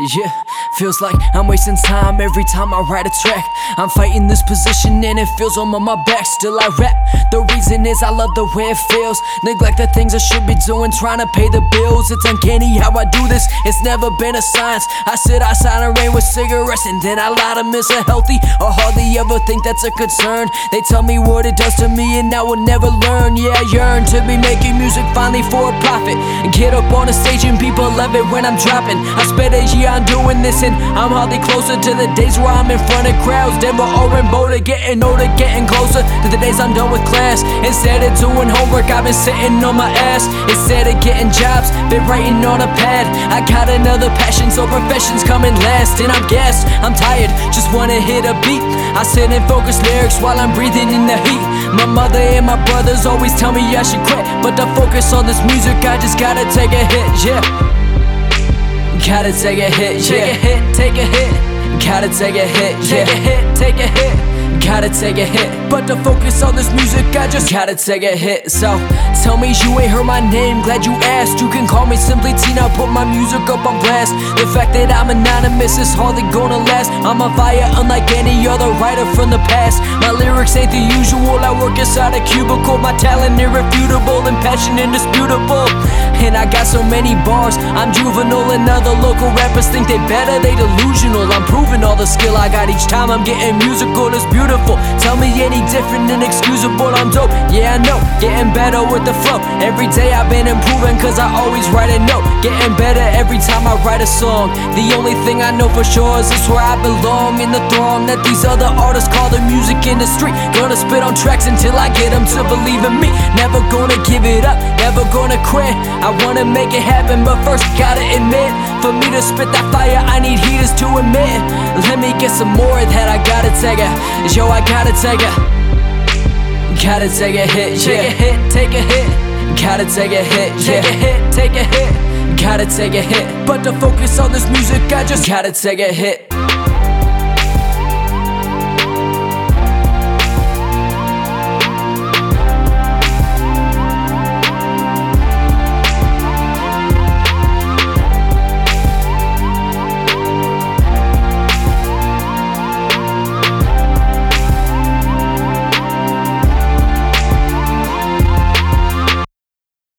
Yeah, feels like I'm wasting time every time I write a track. I'm fighting this position and it feels on my back. Still I rap. The reason is I love the way it feels. Neglect the things I should be doing, trying to pay the bills. It's uncanny how I do this. It's never been a science. I sit outside and rain with cigarettes and then I lie to miss a healthy or hardly ever think that's a concern. They tell me what it does to me and I will never learn. Yeah, I yearn to be making music finally for a profit and get up on a stage and people love it when I'm dropping. I spent a year I'm doing this and I'm hardly closer to the days where I'm in front of crowds. Denver or in Boulder, getting older, getting closer to the days I'm done with class. Instead of doing homework, I've been sitting on my ass. Instead of getting jobs, been writing on a pad. I got another passion, so profession's coming last. And I'm gassed, I'm tired, just wanna hit a beat. I sit and focus lyrics while I'm breathing in the heat. My mother and my brothers always tell me I should quit, but to focus on this music, I just gotta take a hit, yeah. Gotta take a hit, yeah. Take a hit, take a hit. Gotta take a hit, yeah. Take a hit, take a hit. Gotta take a hit, but to focus on this music, I just gotta take a hit. So tell me you ain't heard my name, glad you asked. You can call me simply Tina, put my music up on blast. The fact that I'm anonymous is hardly gonna last. I'm a fire unlike any other writer from the past. My lyrics ain't the usual, I work inside a cubicle. My talent irrefutable and passion indisputable. I got so many bars, I'm juvenile and other local rappers think they better, they delusional. I'm proving all the skill I got each time I'm getting musical, it's beautiful. Tell me any different, inexcusable, I'm dope. Yeah, I know, getting better with the flow. Every day I've been improving, cause I always write a note. Getting better every time I write a song. The only thing I know for sure is it's where I belong in the throng that these other artists call the music industry. Gonna spit on tracks until I get them to believe in me. Never gonna give it up, never gonna quit. I wanna make it happen, but first gotta admit, for me to spit that fire, I need heaters to emit. Let me get some more of that, I gotta take it. Yo, I gotta take it. Gotta take a hit, yeah. Take a hit, take a hit. Gotta take a hit, yeah. Take a hit, take a hit. Gotta take a hit. But to focus on this music, I just gotta take a hit.